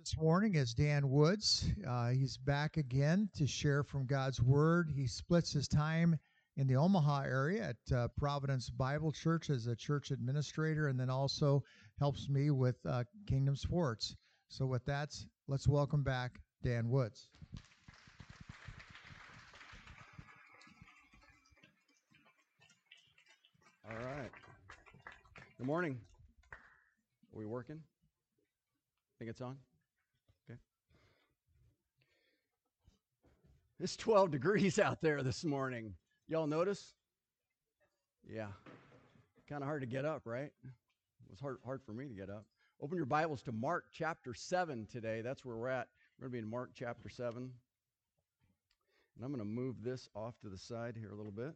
This morning is Dan Woods. Uh, he's back again to share from God's Word. He splits his time in the Omaha area at uh, Providence Bible Church as a church administrator and then also helps me with uh, Kingdom Sports. So, with that, let's welcome back Dan Woods. All right. Good morning. Are we working? I Think it's on? It's 12 degrees out there this morning. Y'all notice? Yeah. Kind of hard to get up, right? It was hard, hard for me to get up. Open your Bibles to Mark chapter 7 today. That's where we're at. We're going to be in Mark chapter 7. And I'm going to move this off to the side here a little bit.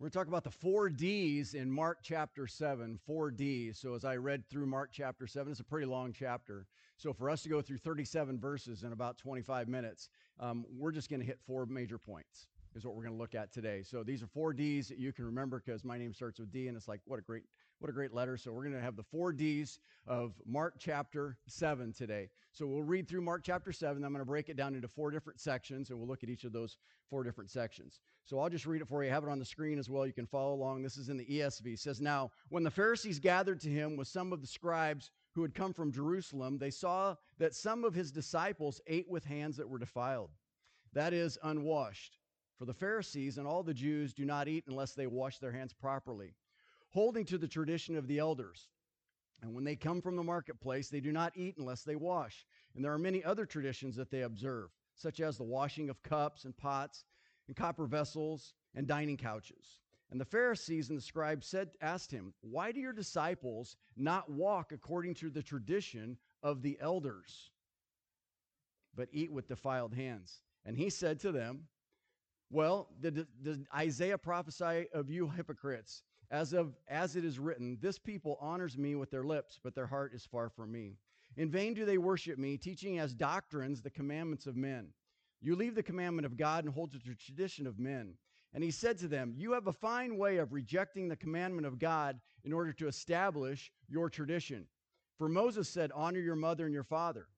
We're talking about the four D's in Mark chapter 7, four D's. So, as I read through Mark chapter 7, it's a pretty long chapter. So, for us to go through 37 verses in about 25 minutes, um, we're just going to hit four major points, is what we're going to look at today. So, these are four D's that you can remember because my name starts with D, and it's like, what a great what a great letter. So we're going to have the four D's of Mark chapter 7 today. So we'll read through Mark chapter 7. I'm going to break it down into four different sections, and we'll look at each of those four different sections. So I'll just read it for you. I have it on the screen as well. You can follow along. This is in the ESV. It says, Now, when the Pharisees gathered to him with some of the scribes who had come from Jerusalem, they saw that some of his disciples ate with hands that were defiled, that is, unwashed. For the Pharisees and all the Jews do not eat unless they wash their hands properly holding to the tradition of the elders. And when they come from the marketplace, they do not eat unless they wash. And there are many other traditions that they observe, such as the washing of cups and pots and copper vessels and dining couches. And the Pharisees and the scribes said, asked him, Why do your disciples not walk according to the tradition of the elders, but eat with defiled hands? And he said to them, Well, did, did Isaiah prophesy of you hypocrites? As of as it is written, this people honors me with their lips, but their heart is far from me. In vain do they worship me, teaching as doctrines the commandments of men. You leave the commandment of God and hold to the tradition of men. And he said to them, You have a fine way of rejecting the commandment of God in order to establish your tradition. For Moses said, Honor your mother and your father.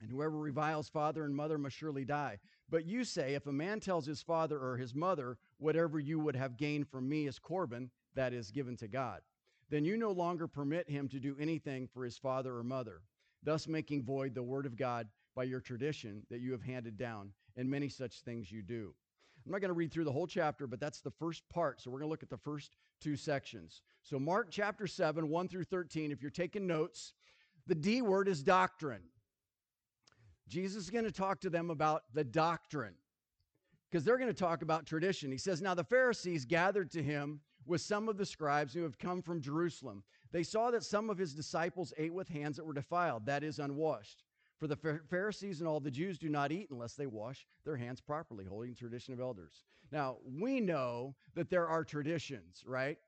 And whoever reviles father and mother must surely die. But you say, If a man tells his father or his mother, Whatever you would have gained from me is Corban, that is given to God. Then you no longer permit him to do anything for his father or mother, thus making void the word of God by your tradition that you have handed down, and many such things you do. I'm not going to read through the whole chapter, but that's the first part. So we're going to look at the first two sections. So, Mark chapter 7, 1 through 13, if you're taking notes, the D word is doctrine. Jesus is going to talk to them about the doctrine because they're going to talk about tradition. He says, Now the Pharisees gathered to him with some of the scribes who have come from Jerusalem. They saw that some of his disciples ate with hands that were defiled, that is, unwashed. For the Pharisees and all the Jews do not eat unless they wash their hands properly, holding tradition of elders. Now, we know that there are traditions, right?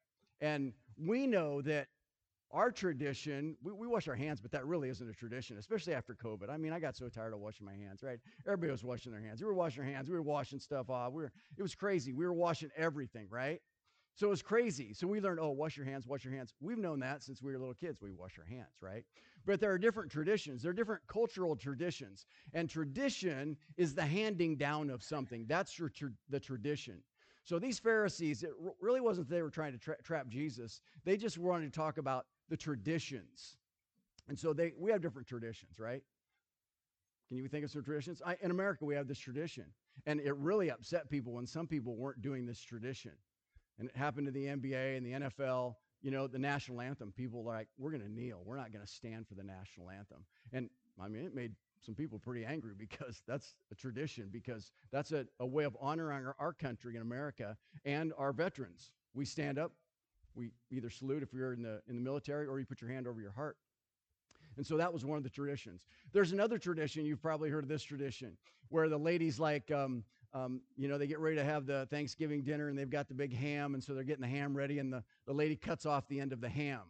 And we know that our tradition, we, we, wash our hands, but that really isn't a tradition, especially after COVID. I mean, I got so tired of washing my hands, right? Everybody was washing their hands. We were washing our hands. We were washing stuff off. We were, it was crazy. We were washing everything, right? So it was crazy. So we learned, oh, wash your hands, wash your hands. We've known that since we were little kids. We wash our hands, right? But there are different traditions. There are different cultural traditions. And tradition is the handing down of something. That's your tra- the tradition. So these Pharisees, it really wasn't they were trying to tra- trap Jesus. They just wanted to talk about the traditions. And so they we have different traditions, right? Can you think of some traditions? I, in America, we have this tradition. And it really upset people when some people weren't doing this tradition and it happened to the NBA and the NFL, you know, the national anthem, people like, we're going to kneel. We're not going to stand for the national anthem. And I mean, it made some people pretty angry because that's a tradition, because that's a, a way of honoring our, our country in America and our veterans. We stand up, we either salute if you're in the, in the military or you put your hand over your heart. And so that was one of the traditions. There's another tradition, you've probably heard of this tradition, where the ladies like um, um, you know, they get ready to have the Thanksgiving dinner and they've got the big ham, and so they're getting the ham ready, and the, the lady cuts off the end of the ham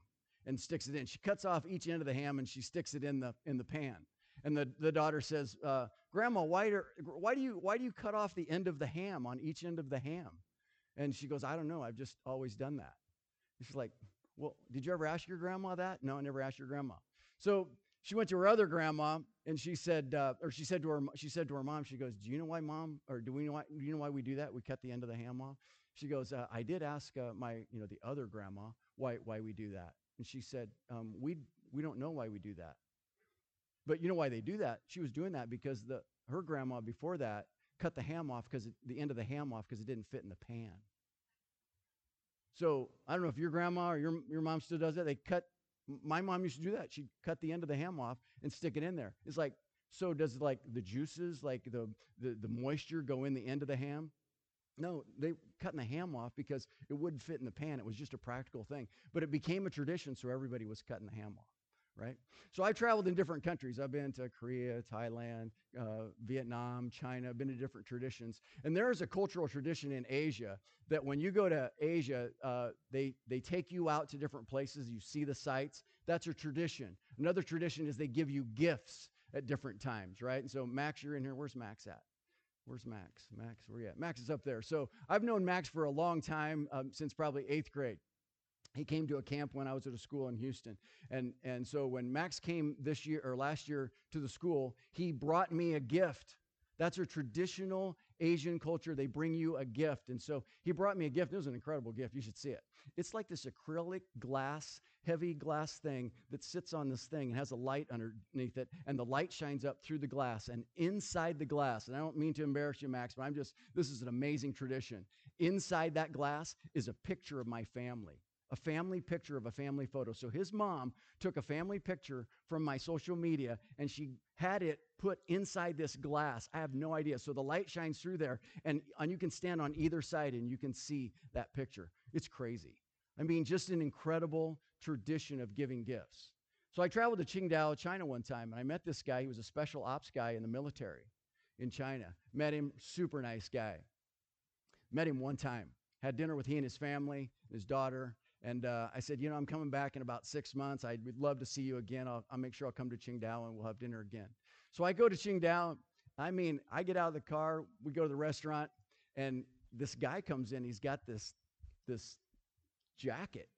and sticks it in. She cuts off each end of the ham and she sticks it in the in the pan. And the, the daughter says, uh, Grandma, why do, why, do you, why do you cut off the end of the ham on each end of the ham? And she goes, I don't know. I've just always done that. And she's like, Well, did you ever ask your grandma that? No, I never asked your grandma. So she went to her other grandma and she said, uh, or she said to her, she said to her mom, she goes, "Do you know why, mom, or do we know why? Do you know why we do that? We cut the end of the ham off." She goes, uh, "I did ask uh, my, you know, the other grandma why why we do that." And she said, um, "We we don't know why we do that." But you know why they do that? She was doing that because the her grandma before that cut the ham off because the end of the ham off because it didn't fit in the pan. So I don't know if your grandma or your your mom still does that. They cut. My mom used to do that. She'd cut the end of the ham off and stick it in there. It's like so. Does like the juices, like the the, the moisture, go in the end of the ham? No, they cutting the ham off because it wouldn't fit in the pan. It was just a practical thing. But it became a tradition, so everybody was cutting the ham off right? So I've traveled in different countries. I've been to Korea, Thailand, uh, Vietnam, China. I've been to different traditions. And there is a cultural tradition in Asia that when you go to Asia, uh, they, they take you out to different places. You see the sights. That's a tradition. Another tradition is they give you gifts at different times, right? And so, Max, you're in here. Where's Max at? Where's Max? Max, where you at? Max is up there. So I've known Max for a long time, um, since probably eighth grade he came to a camp when I was at a school in Houston. And, and so when Max came this year or last year to the school, he brought me a gift. That's a traditional Asian culture. They bring you a gift. And so he brought me a gift. It was an incredible gift. You should see it. It's like this acrylic glass, heavy glass thing that sits on this thing and has a light underneath it. And the light shines up through the glass. And inside the glass, and I don't mean to embarrass you, Max, but I'm just, this is an amazing tradition. Inside that glass is a picture of my family a family picture of a family photo. So his mom took a family picture from my social media and she had it put inside this glass. I have no idea. So the light shines through there and, and you can stand on either side and you can see that picture. It's crazy. I mean, just an incredible tradition of giving gifts. So I traveled to Qingdao, China one time and I met this guy. He was a special ops guy in the military in China. Met him, super nice guy. Met him one time. Had dinner with he and his family, his daughter, and uh, I said, you know, I'm coming back in about six months. I'd love to see you again. I'll, I'll make sure I'll come to Qingdao and we'll have dinner again. So I go to Qingdao. I mean, I get out of the car, we go to the restaurant, and this guy comes in. He's got this this jacket.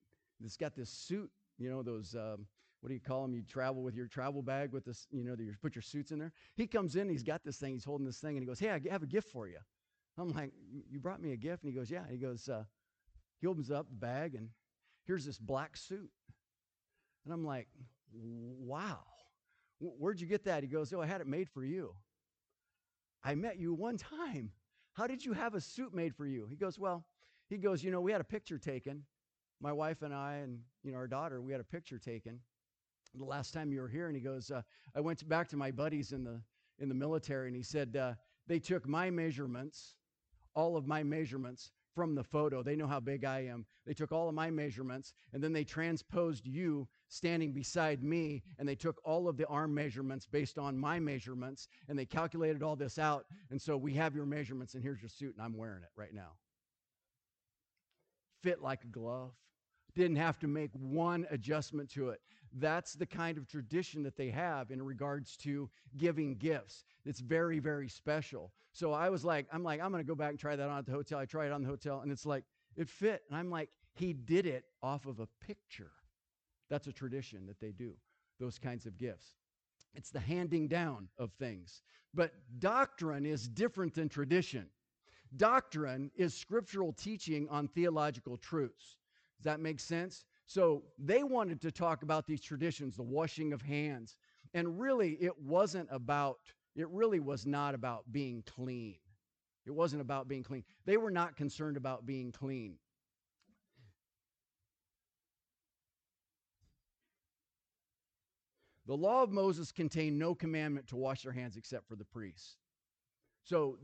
He's got this suit. You know those. Um, what do you call them? You travel with your travel bag with this. You know, you put your suits in there. He comes in. He's got this thing. He's holding this thing, and he goes, "Hey, I have a gift for you." I'm like, "You brought me a gift?" And he goes, "Yeah." And he goes, uh, he opens up the bag and here's this black suit. And I'm like, wow, where'd you get that? He goes, oh, I had it made for you. I met you one time. How did you have a suit made for you? He goes, well, he goes, you know, we had a picture taken. My wife and I and, you know, our daughter, we had a picture taken the last time you were here. And he goes, uh, I went back to my buddies in the, in the military and he said, uh, they took my measurements, all of my measurements from the photo. They know how big I am. They took all of my measurements and then they transposed you standing beside me and they took all of the arm measurements based on my measurements and they calculated all this out. And so we have your measurements and here's your suit and I'm wearing it right now. Fit like a glove. Didn't have to make one adjustment to it. That's the kind of tradition that they have in regards to giving gifts. It's very, very special. So I was like, I'm like, I'm going to go back and try that on at the hotel. I tried it on the hotel and it's like, it fit. And I'm like, he did it off of a picture. That's a tradition that they do, those kinds of gifts. It's the handing down of things. But doctrine is different than tradition. Doctrine is scriptural teaching on theological truths. Does that make sense? So they wanted to talk about these traditions, the washing of hands. And really, it wasn't about, it really was not about being clean. It wasn't about being clean. They were not concerned about being clean. The law of Moses contained no commandment to wash their hands except for the priests. So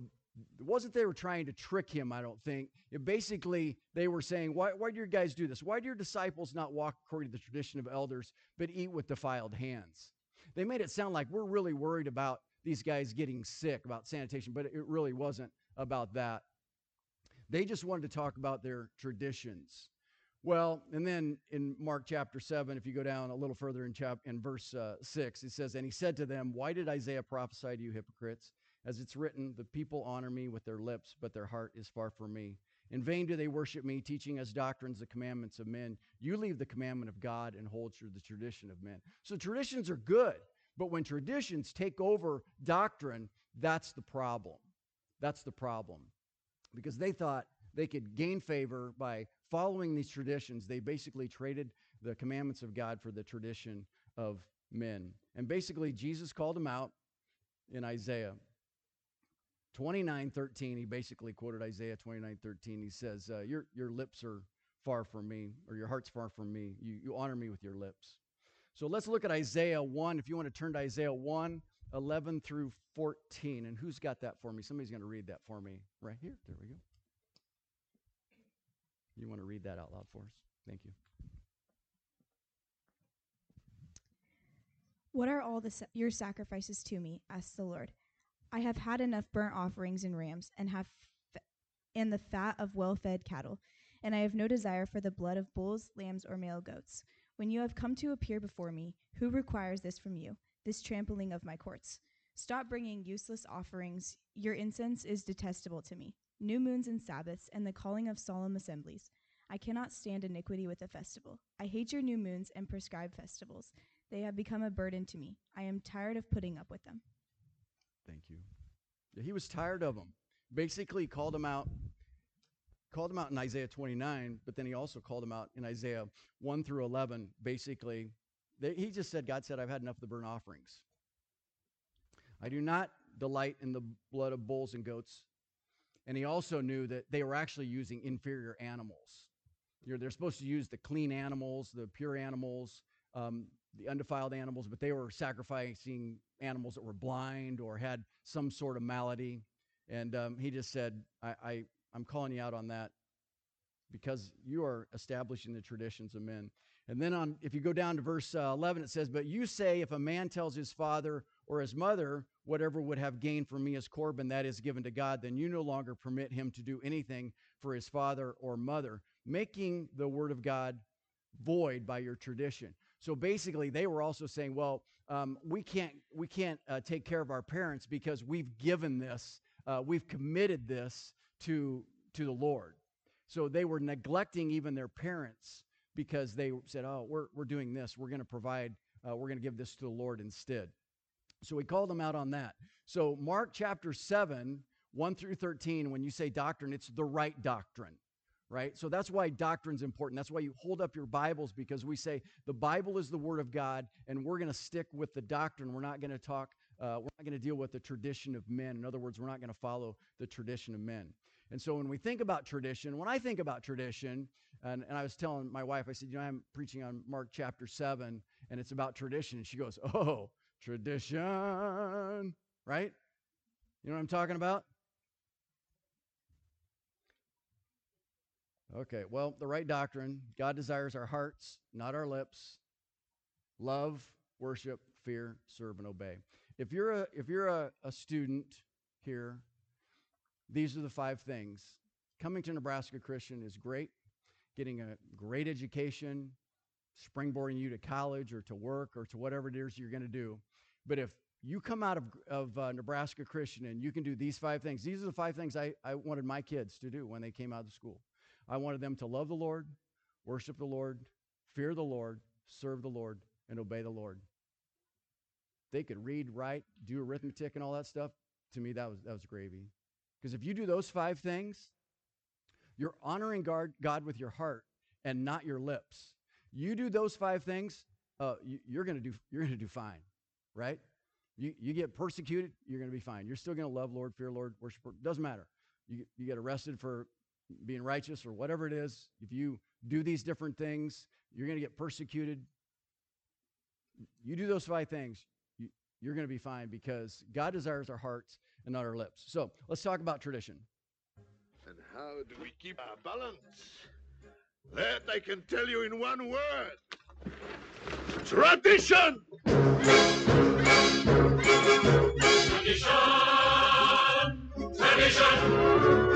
it wasn't they were trying to trick him, I don't think. It basically, they were saying, why, why do your guys do this? Why do your disciples not walk according to the tradition of elders, but eat with defiled hands? They made it sound like we're really worried about these guys getting sick, about sanitation, but it really wasn't about that. They just wanted to talk about their traditions. Well, and then in Mark chapter 7, if you go down a little further in, chap- in verse uh, 6, it says, And he said to them, Why did Isaiah prophesy to you hypocrites? As it's written, The people honor me with their lips, but their heart is far from me. In vain do they worship me, teaching as doctrines the commandments of men. You leave the commandment of God and hold to the tradition of men. So traditions are good, but when traditions take over doctrine, that's the problem. That's the problem. Because they thought they could gain favor by following these traditions. They basically traded the commandments of God for the tradition of men. And basically, Jesus called them out in Isaiah 29 13. He basically quoted Isaiah 29 13. He says, uh, your, your lips are far from me, or your heart's far from me. You, you honor me with your lips. So let's look at Isaiah 1. If you want to turn to Isaiah 1, 11 through 14. And who's got that for me? Somebody's going to read that for me right here. There we go. You want to read that out loud for us? Thank you. What are all the your sacrifices to me? asked the Lord. I have had enough burnt offerings and rams, and have f- and the fat of well-fed cattle, and I have no desire for the blood of bulls, lambs, or male goats. When you have come to appear before me, who requires this from you? This trampling of my courts. Stop bringing useless offerings. Your incense is detestable to me. New moons and Sabbaths, and the calling of solemn assemblies. I cannot stand iniquity with a festival. I hate your new moons and prescribed festivals. They have become a burden to me. I am tired of putting up with them. Thank you. He was tired of them. Basically, called them out. Called them out in Isaiah 29, but then he also called them out in Isaiah 1 through 11. Basically, they, he just said, God said, I've had enough of the burnt offerings. I do not delight in the blood of bulls and goats. And he also knew that they were actually using inferior animals. You know, they're supposed to use the clean animals, the pure animals, um, the undefiled animals, but they were sacrificing animals that were blind or had some sort of malady. And um, he just said, I, I, I'm calling you out on that because you are establishing the traditions of men. And then on, if you go down to verse uh, 11, it says, But you say, if a man tells his father or his mother, whatever would have gained for me as Corban, that is given to God, then you no longer permit him to do anything for his father or mother, making the word of God void by your tradition. So basically, they were also saying, well, um, we can't we can't uh, take care of our parents because we've given this, uh, we've committed this to to the Lord. So they were neglecting even their parents because they said, oh, we're we're doing this, we're going to provide, uh, we're going to give this to the Lord instead. So we called them out on that. So Mark chapter seven, one through thirteen, when you say doctrine, it's the right doctrine right? So that's why doctrine's important. That's why you hold up your Bibles because we say the Bible is the Word of God, and we're going to stick with the doctrine. We're not going to talk, uh, we're not going to deal with the tradition of men. In other words, we're not going to follow the tradition of men. And so when we think about tradition, when I think about tradition, and, and I was telling my wife, I said, you know, I'm preaching on Mark chapter 7, and it's about tradition. And she goes, oh, tradition, right? You know what I'm talking about? Okay, well, the right doctrine God desires our hearts, not our lips. Love, worship, fear, serve, and obey. If you're a, if you're a, a student here, these are the five things. Coming to Nebraska Christian is great. Getting a great education, springboarding you to college or to work or to whatever it is you're going to do. But if you come out of, of uh, Nebraska Christian and you can do these five things, these are the five things I, I wanted my kids to do when they came out of school. I wanted them to love the Lord, worship the Lord, fear the Lord, serve the Lord, and obey the Lord. They could read, write, do arithmetic, and all that stuff. To me, that was, that was gravy. Because if you do those five things, you're honoring God, with your heart and not your lips. You do those five things, uh, you, are gonna do you're gonna do fine, right? You you get persecuted, you're gonna be fine. You're still gonna love Lord, fear Lord, worship. Doesn't matter. You you get arrested for being righteous or whatever it is, if you do these different things, you're going to get persecuted. You do those five things, you, you're going to be fine because God desires our hearts and not our lips. So let's talk about tradition. And how do we keep our balance? That I can tell you in one word tradition! Tradition! Tradition!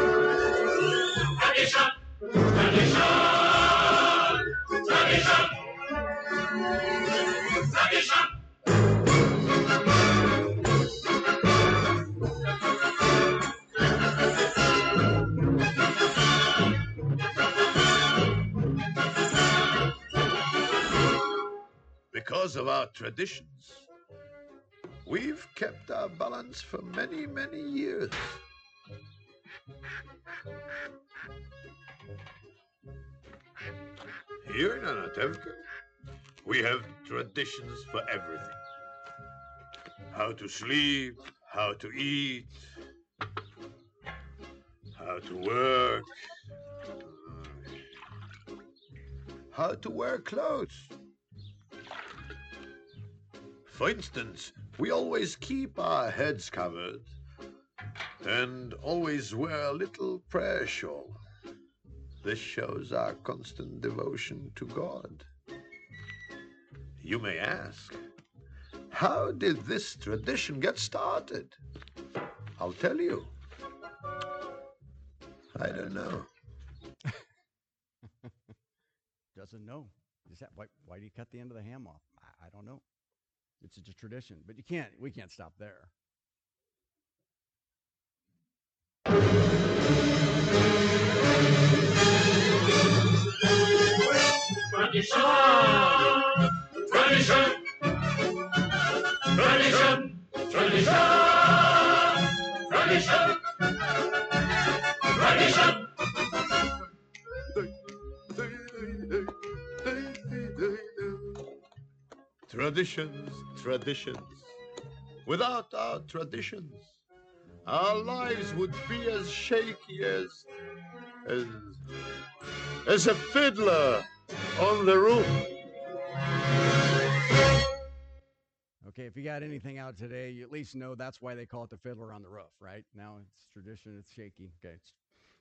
Because of our traditions, we've kept our balance for many, many years. Here in Anatevka, we have traditions for everything. How to sleep, how to eat, how to work, how to wear clothes. For instance, we always keep our heads covered and always wear a little prayer shawl. This shows our constant devotion to God. You may ask, how did this tradition get started? I'll tell you. I don't know. Doesn't know. Is that why? Why do you cut the end of the ham off? I, I don't know. It's a tradition, but you can't. We can't stop there. Tradition! Tradition! Tradition! Tradition! Tradition! Tradition! Traditions, traditions. Without our traditions, our lives would be as shaky as as as a fiddler on the roof. Okay, if you got anything out today, you at least know that's why they call it the fiddler on the roof, right? Now it's tradition, it's shaky. Okay, it's,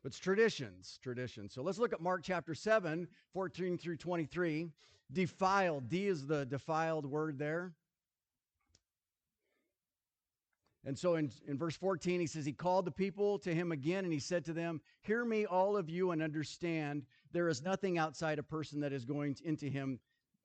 it's traditions, traditions. So let's look at Mark chapter 7, 14 through 23. Defiled, D is the defiled word there. And so in, in verse 14, he says, He called the people to him again, and he said to them, Hear me, all of you, and understand there is nothing outside a person that is going into him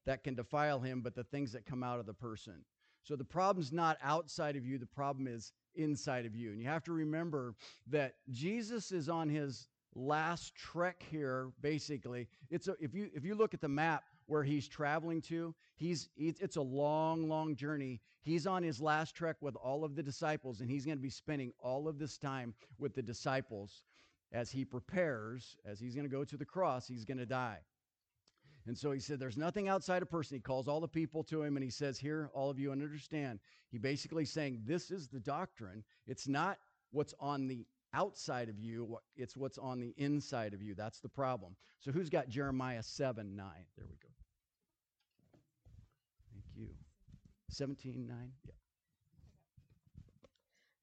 that can defile him, but the things that come out of the person. So the problem's not outside of you, the problem is inside of you. And you have to remember that Jesus is on his last trek here basically. It's a, if you if you look at the map where he's traveling to, he's it's a long long journey. He's on his last trek with all of the disciples and he's going to be spending all of this time with the disciples as he prepares as he's going to go to the cross, he's going to die. And so he said, There's nothing outside a person. He calls all the people to him and he says, Here, all of you understand. He basically saying, This is the doctrine. It's not what's on the outside of you, it's what's on the inside of you. That's the problem. So who's got Jeremiah 7 9? There we go. Thank you. 17 9? Yeah.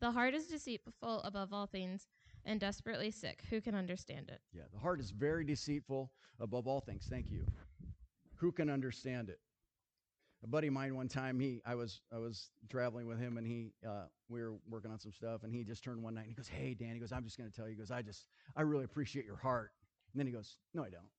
The heart is deceitful above all things and desperately sick. Who can understand it? Yeah, the heart is very deceitful above all things. Thank you. Who can understand it? A buddy of mine one time, he I was I was traveling with him and he uh, we were working on some stuff and he just turned one night and he goes, Hey Dan, he goes, I'm just gonna tell you, he goes, I just I really appreciate your heart. And then he goes, No, I don't.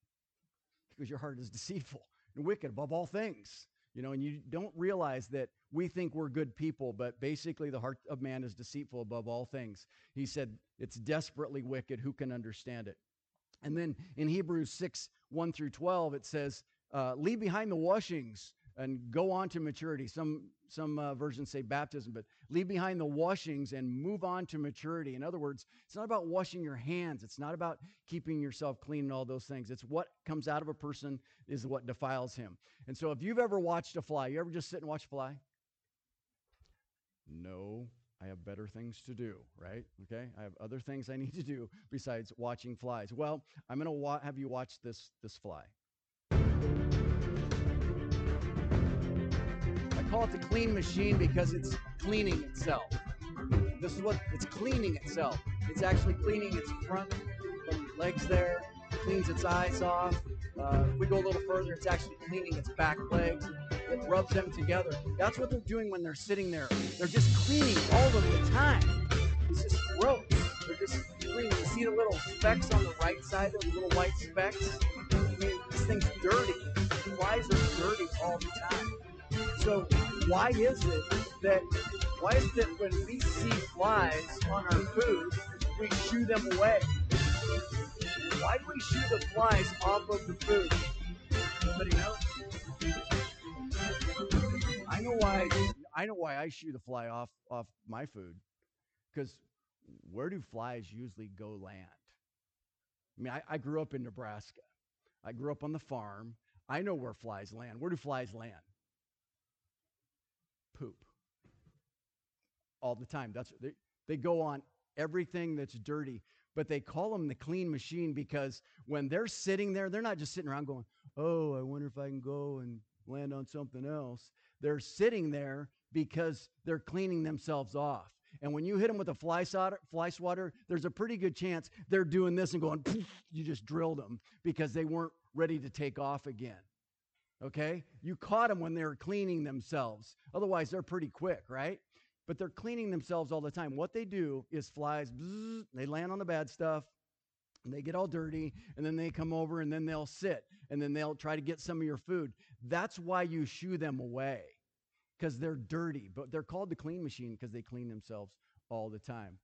He goes, Your heart is deceitful and wicked above all things. You know, and you don't realize that we think we're good people, but basically the heart of man is deceitful above all things. He said, It's desperately wicked. Who can understand it? And then in Hebrews 6 1 through 12, it says, uh, Leave behind the washings and go on to maturity. Some, some uh, versions say baptism, but leave behind the washings and move on to maturity. In other words, it's not about washing your hands, it's not about keeping yourself clean and all those things. It's what comes out of a person is what defiles him. And so if you've ever watched a fly, you ever just sit and watch a fly? No, I have better things to do, right? Okay? I have other things I need to do besides watching flies. Well, I'm going to wa- have you watch this this fly. Call it the clean machine because it's cleaning itself. This is what it's cleaning itself. It's actually cleaning its front legs there, cleans its eyes off. Uh, if we go a little further, it's actually cleaning its back legs. It rubs them together. That's what they're doing when they're sitting there. They're just cleaning all of the time. It's just gross. They're just cleaning. You see the little specks on the right side, those little white specks? I mean, this thing's dirty. Flies are dirty all the time. So why is it that why is it when we see flies on our food, we shoo them away? Why do we shoo the flies off of the food? Anybody know? I know why. I know why I shoot the fly off off my food, because where do flies usually go land? I mean, I, I grew up in Nebraska. I grew up on the farm. I know where flies land. Where do flies land? Poop. All the time. That's they, they go on everything that's dirty. But they call them the clean machine because when they're sitting there, they're not just sitting around going, "Oh, I wonder if I can go and land on something else." They're sitting there because they're cleaning themselves off. And when you hit them with a fly fly swatter, there's a pretty good chance they're doing this and going, you just drilled them because they weren't ready to take off again. Okay? You caught them when they were cleaning themselves. Otherwise, they're pretty quick, right? But they're cleaning themselves all the time. What they do is flies, they land on the bad stuff, and they get all dirty, and then they come over and then they'll sit, and then they'll try to get some of your food. That's why you shoo them away because they're dirty, but they're called the clean machine because they clean themselves all the time.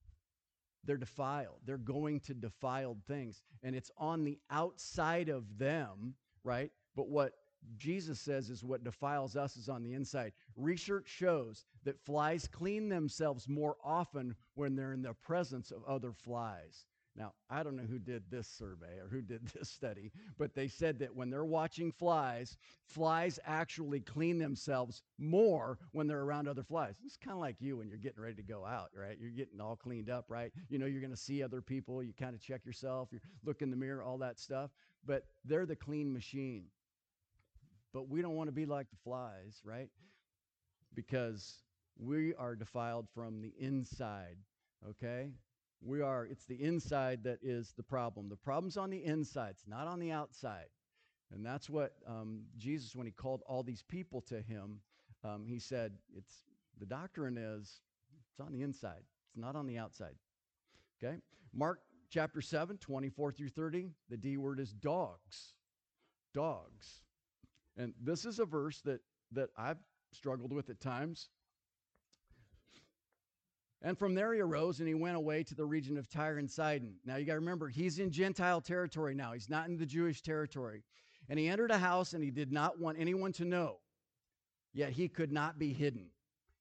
They're defiled. They're going to defiled things, and it's on the outside of them, right? But what Jesus says is what defiles us is on the inside. Research shows that flies clean themselves more often when they're in the presence of other flies. Now, I don't know who did this survey or who did this study, but they said that when they're watching flies, flies actually clean themselves more when they're around other flies. It's kind of like you when you're getting ready to go out, right? You're getting all cleaned up, right? You know, you're going to see other people. You kind of check yourself, you look in the mirror, all that stuff. But they're the clean machine. But we don't want to be like the flies, right? Because we are defiled from the inside, okay? We are, it's the inside that is the problem. The problem's on the inside, it's not on the outside. And that's what um, Jesus, when he called all these people to him, um, he said, it's the doctrine is it's on the inside, it's not on the outside. Okay? Mark chapter 7, 24 through 30, the D word is dogs. Dogs. And this is a verse that, that I've struggled with at times. And from there he arose and he went away to the region of Tyre and Sidon. Now you got to remember, he's in Gentile territory now. He's not in the Jewish territory. And he entered a house and he did not want anyone to know, yet he could not be hidden.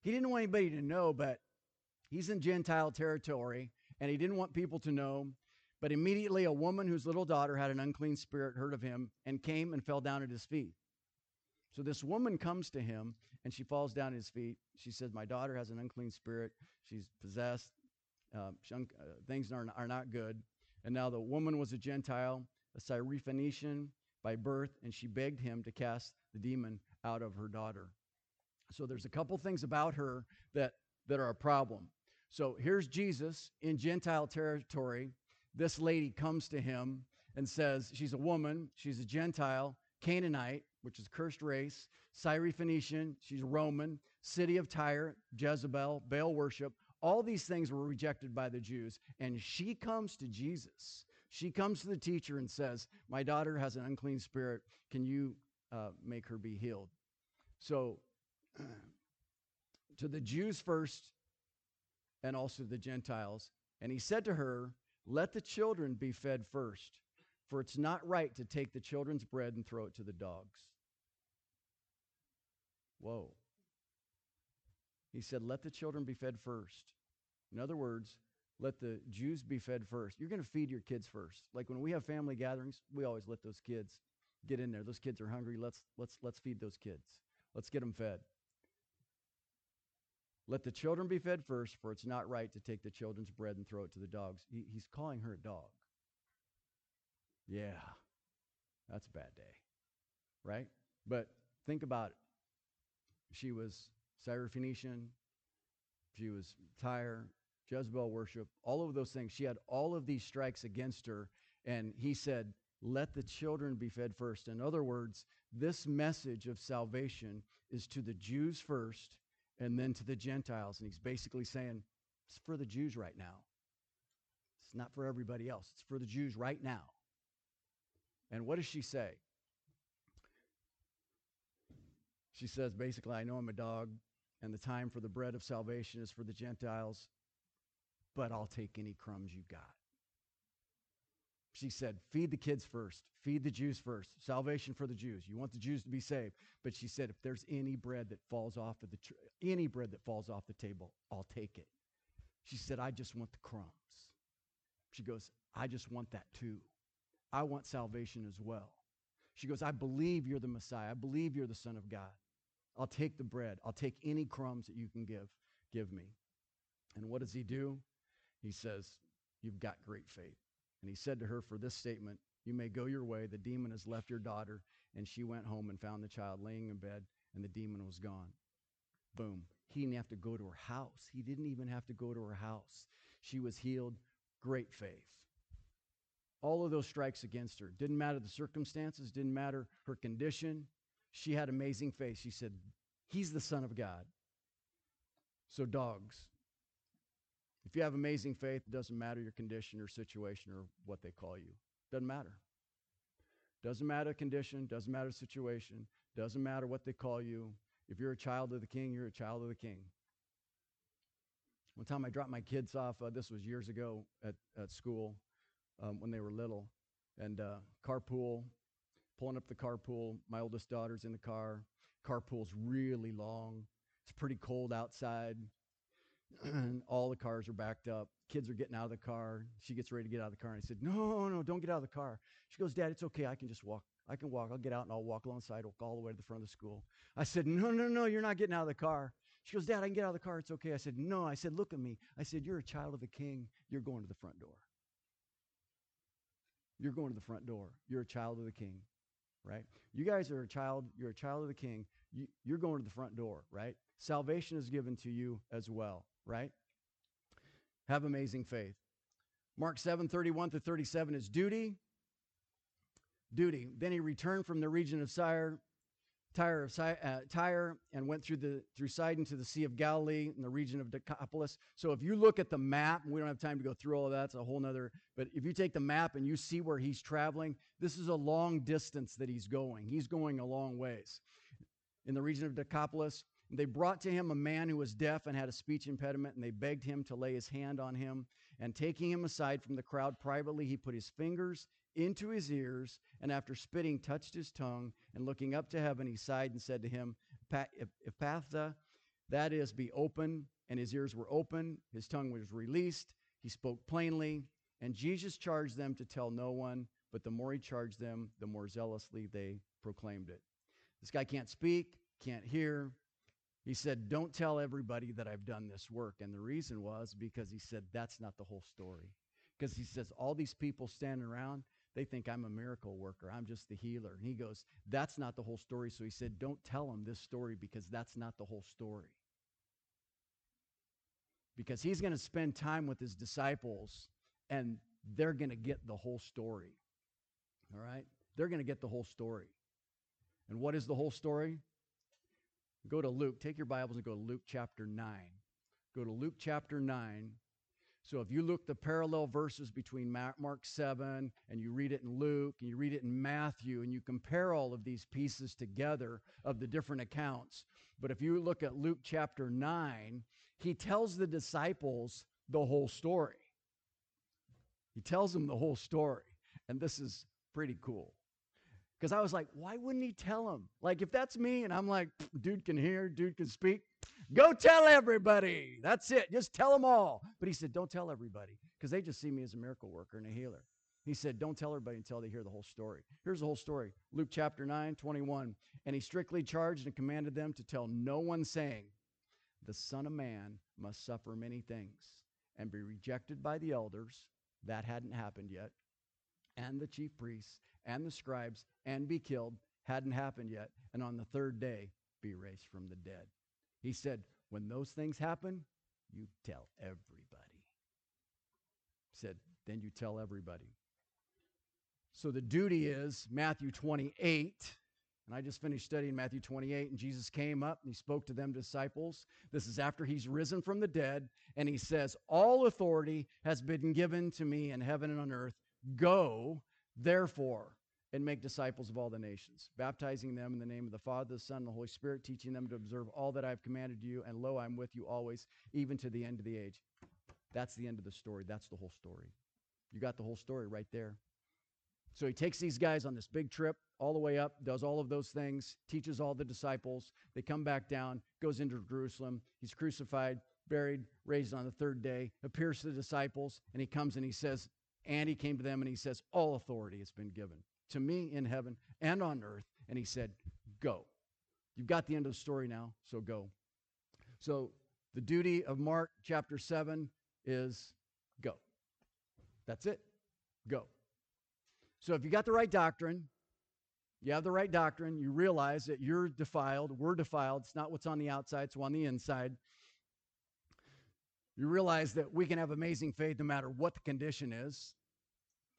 He didn't want anybody to know, but he's in Gentile territory and he didn't want people to know. But immediately a woman whose little daughter had an unclean spirit heard of him and came and fell down at his feet. So this woman comes to him and she falls down at his feet. She says, My daughter has an unclean spirit. She's possessed. Uh, she un- uh, things are, are not good. And now the woman was a Gentile, a Syrophoenician by birth, and she begged him to cast the demon out of her daughter. So there's a couple things about her that, that are a problem. So here's Jesus in Gentile territory. This lady comes to him and says, She's a woman, she's a Gentile, Canaanite, which is cursed race, Syrophoenician, she's Roman, city of Tyre, Jezebel, Baal worship. All these things were rejected by the Jews. And she comes to Jesus. She comes to the teacher and says, My daughter has an unclean spirit. Can you uh, make her be healed? So, to the Jews first, and also the Gentiles. And he said to her, Let the children be fed first, for it's not right to take the children's bread and throw it to the dogs. Whoa. He said, Let the children be fed first. In other words, let the Jews be fed first. You're going to feed your kids first. Like when we have family gatherings, we always let those kids get in there. Those kids are hungry. Let's let's let's feed those kids. Let's get them fed. Let the children be fed first, for it's not right to take the children's bread and throw it to the dogs. He, he's calling her a dog. Yeah, that's a bad day, right? But think about it. She was Syrophoenician, she was Tyre, Jezebel worship, all of those things. She had all of these strikes against her, and he said, Let the children be fed first. In other words, this message of salvation is to the Jews first and then to the Gentiles. And he's basically saying, It's for the Jews right now. It's not for everybody else, it's for the Jews right now. And what does she say? She says, basically, I know I'm a dog, and the time for the bread of salvation is for the Gentiles, but I'll take any crumbs you got. She said, feed the kids first, feed the Jews first, salvation for the Jews. You want the Jews to be saved. But she said, if there's any bread that falls off of the tr- any bread that falls off the table, I'll take it. She said, I just want the crumbs. She goes, I just want that too. I want salvation as well. She goes, I believe you're the Messiah. I believe you're the Son of God. I'll take the bread. I'll take any crumbs that you can give. Give me. And what does he do? He says, You've got great faith. And he said to her for this statement, You may go your way. The demon has left your daughter. And she went home and found the child laying in bed, and the demon was gone. Boom. He didn't have to go to her house. He didn't even have to go to her house. She was healed. Great faith. All of those strikes against her. Didn't matter the circumstances, didn't matter her condition. She had amazing faith. She said, He's the Son of God. So, dogs, if you have amazing faith, it doesn't matter your condition or situation or what they call you. Doesn't matter. Doesn't matter condition, doesn't matter situation, doesn't matter what they call you. If you're a child of the king, you're a child of the king. One time I dropped my kids off, uh, this was years ago at, at school um, when they were little, and uh, carpool, pulling up the carpool. My oldest daughter's in the car. Carpool's really long. It's pretty cold outside. and all the cars are backed up. Kids are getting out of the car. She gets ready to get out of the car. And I said, No, no, don't get out of the car. She goes, Dad, it's okay. I can just walk. I can walk. I'll get out and I'll walk alongside, all the way to the front of the school. I said, No, no, no, you're not getting out of the car. She goes, Dad, I can get out of the car. It's okay. I said, No. I said, Look at me. I said, You're a child of the king. You're going to the front door. You're going to the front door. You're a child of the king, right? You guys are a child. You're a child of the king. You, you're going to the front door, right? Salvation is given to you as well, right? Have amazing faith. Mark 7 31 to 37 is duty. Duty. Then he returned from the region of Tyre, Tyre, of, uh, Tyre and went through the through Sidon to the Sea of Galilee in the region of Decapolis. So if you look at the map, we don't have time to go through all of that. It's a whole nother. But if you take the map and you see where he's traveling, this is a long distance that he's going. He's going a long ways. In the region of Decapolis, they brought to him a man who was deaf and had a speech impediment, and they begged him to lay his hand on him. And taking him aside from the crowd privately, he put his fingers into his ears, and after spitting, touched his tongue, and looking up to heaven, he sighed and said to him, Ephphatha, that is, be open. And his ears were open, his tongue was released, he spoke plainly, and Jesus charged them to tell no one, but the more he charged them, the more zealously they proclaimed it. This guy can't speak, can't hear, he said, Don't tell everybody that I've done this work. And the reason was because he said, That's not the whole story. Because he says, All these people standing around, they think I'm a miracle worker. I'm just the healer. And he goes, That's not the whole story. So he said, Don't tell them this story because that's not the whole story. Because he's going to spend time with his disciples and they're going to get the whole story. All right? They're going to get the whole story. And what is the whole story? Go to Luke. Take your Bibles and go to Luke chapter 9. Go to Luke chapter 9. So if you look the parallel verses between Mark 7 and you read it in Luke and you read it in Matthew and you compare all of these pieces together of the different accounts. But if you look at Luke chapter 9, he tells the disciples the whole story. He tells them the whole story. And this is pretty cool. Because I was like, why wouldn't he tell him? Like, if that's me and I'm like, dude can hear, dude can speak, go tell everybody. That's it. Just tell them all. But he said, don't tell everybody because they just see me as a miracle worker and a healer. He said, don't tell everybody until they hear the whole story. Here's the whole story Luke chapter 9, 21. And he strictly charged and commanded them to tell no one, saying, The Son of Man must suffer many things and be rejected by the elders. That hadn't happened yet. And the chief priests and the scribes and be killed hadn't happened yet, and on the third day be raised from the dead. He said, When those things happen, you tell everybody. He said, Then you tell everybody. So the duty is Matthew 28. And I just finished studying Matthew 28, and Jesus came up and he spoke to them disciples. This is after he's risen from the dead, and he says, All authority has been given to me in heaven and on earth. Go Therefore, and make disciples of all the nations, baptizing them in the name of the Father, the Son, and the Holy Spirit, teaching them to observe all that I have commanded you. And lo, I'm with you always, even to the end of the age. That's the end of the story. That's the whole story. You got the whole story right there. So he takes these guys on this big trip all the way up, does all of those things, teaches all the disciples. They come back down, goes into Jerusalem. He's crucified, buried, raised on the third day, appears to the disciples, and he comes and he says, and he came to them and he says, All authority has been given to me in heaven and on earth. And he said, Go. You've got the end of the story now, so go. So the duty of Mark chapter 7 is go. That's it. Go. So if you got the right doctrine, you have the right doctrine, you realize that you're defiled, we're defiled. It's not what's on the outside, it's what's on the inside. You realize that we can have amazing faith no matter what the condition is.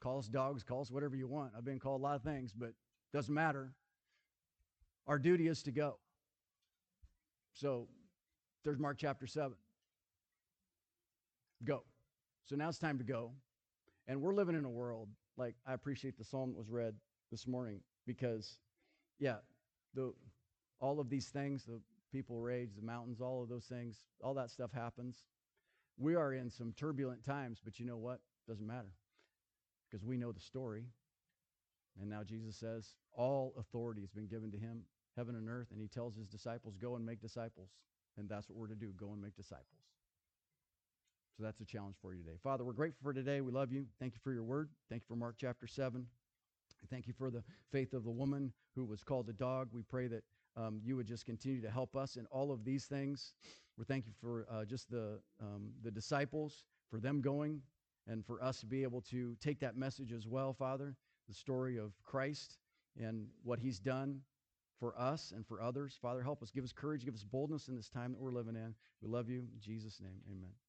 Call us dogs, call us whatever you want. I've been called a lot of things, but doesn't matter. Our duty is to go. So there's Mark chapter 7. Go. So now it's time to go. And we're living in a world, like I appreciate the psalm that was read this morning because, yeah, the all of these things, the people rage, the mountains, all of those things, all that stuff happens. We are in some turbulent times, but you know what? Doesn't matter because we know the story. And now Jesus says, All authority has been given to him, heaven and earth. And he tells his disciples, Go and make disciples. And that's what we're to do go and make disciples. So that's a challenge for you today. Father, we're grateful for today. We love you. Thank you for your word. Thank you for Mark chapter 7. Thank you for the faith of the woman who was called a dog. We pray that um, you would just continue to help us in all of these things. We're thank you for uh, just the, um, the disciples, for them going, and for us to be able to take that message as well, Father, the story of Christ and what he's done for us and for others. Father, help us. Give us courage, give us boldness in this time that we're living in. We love you. In Jesus' name, amen.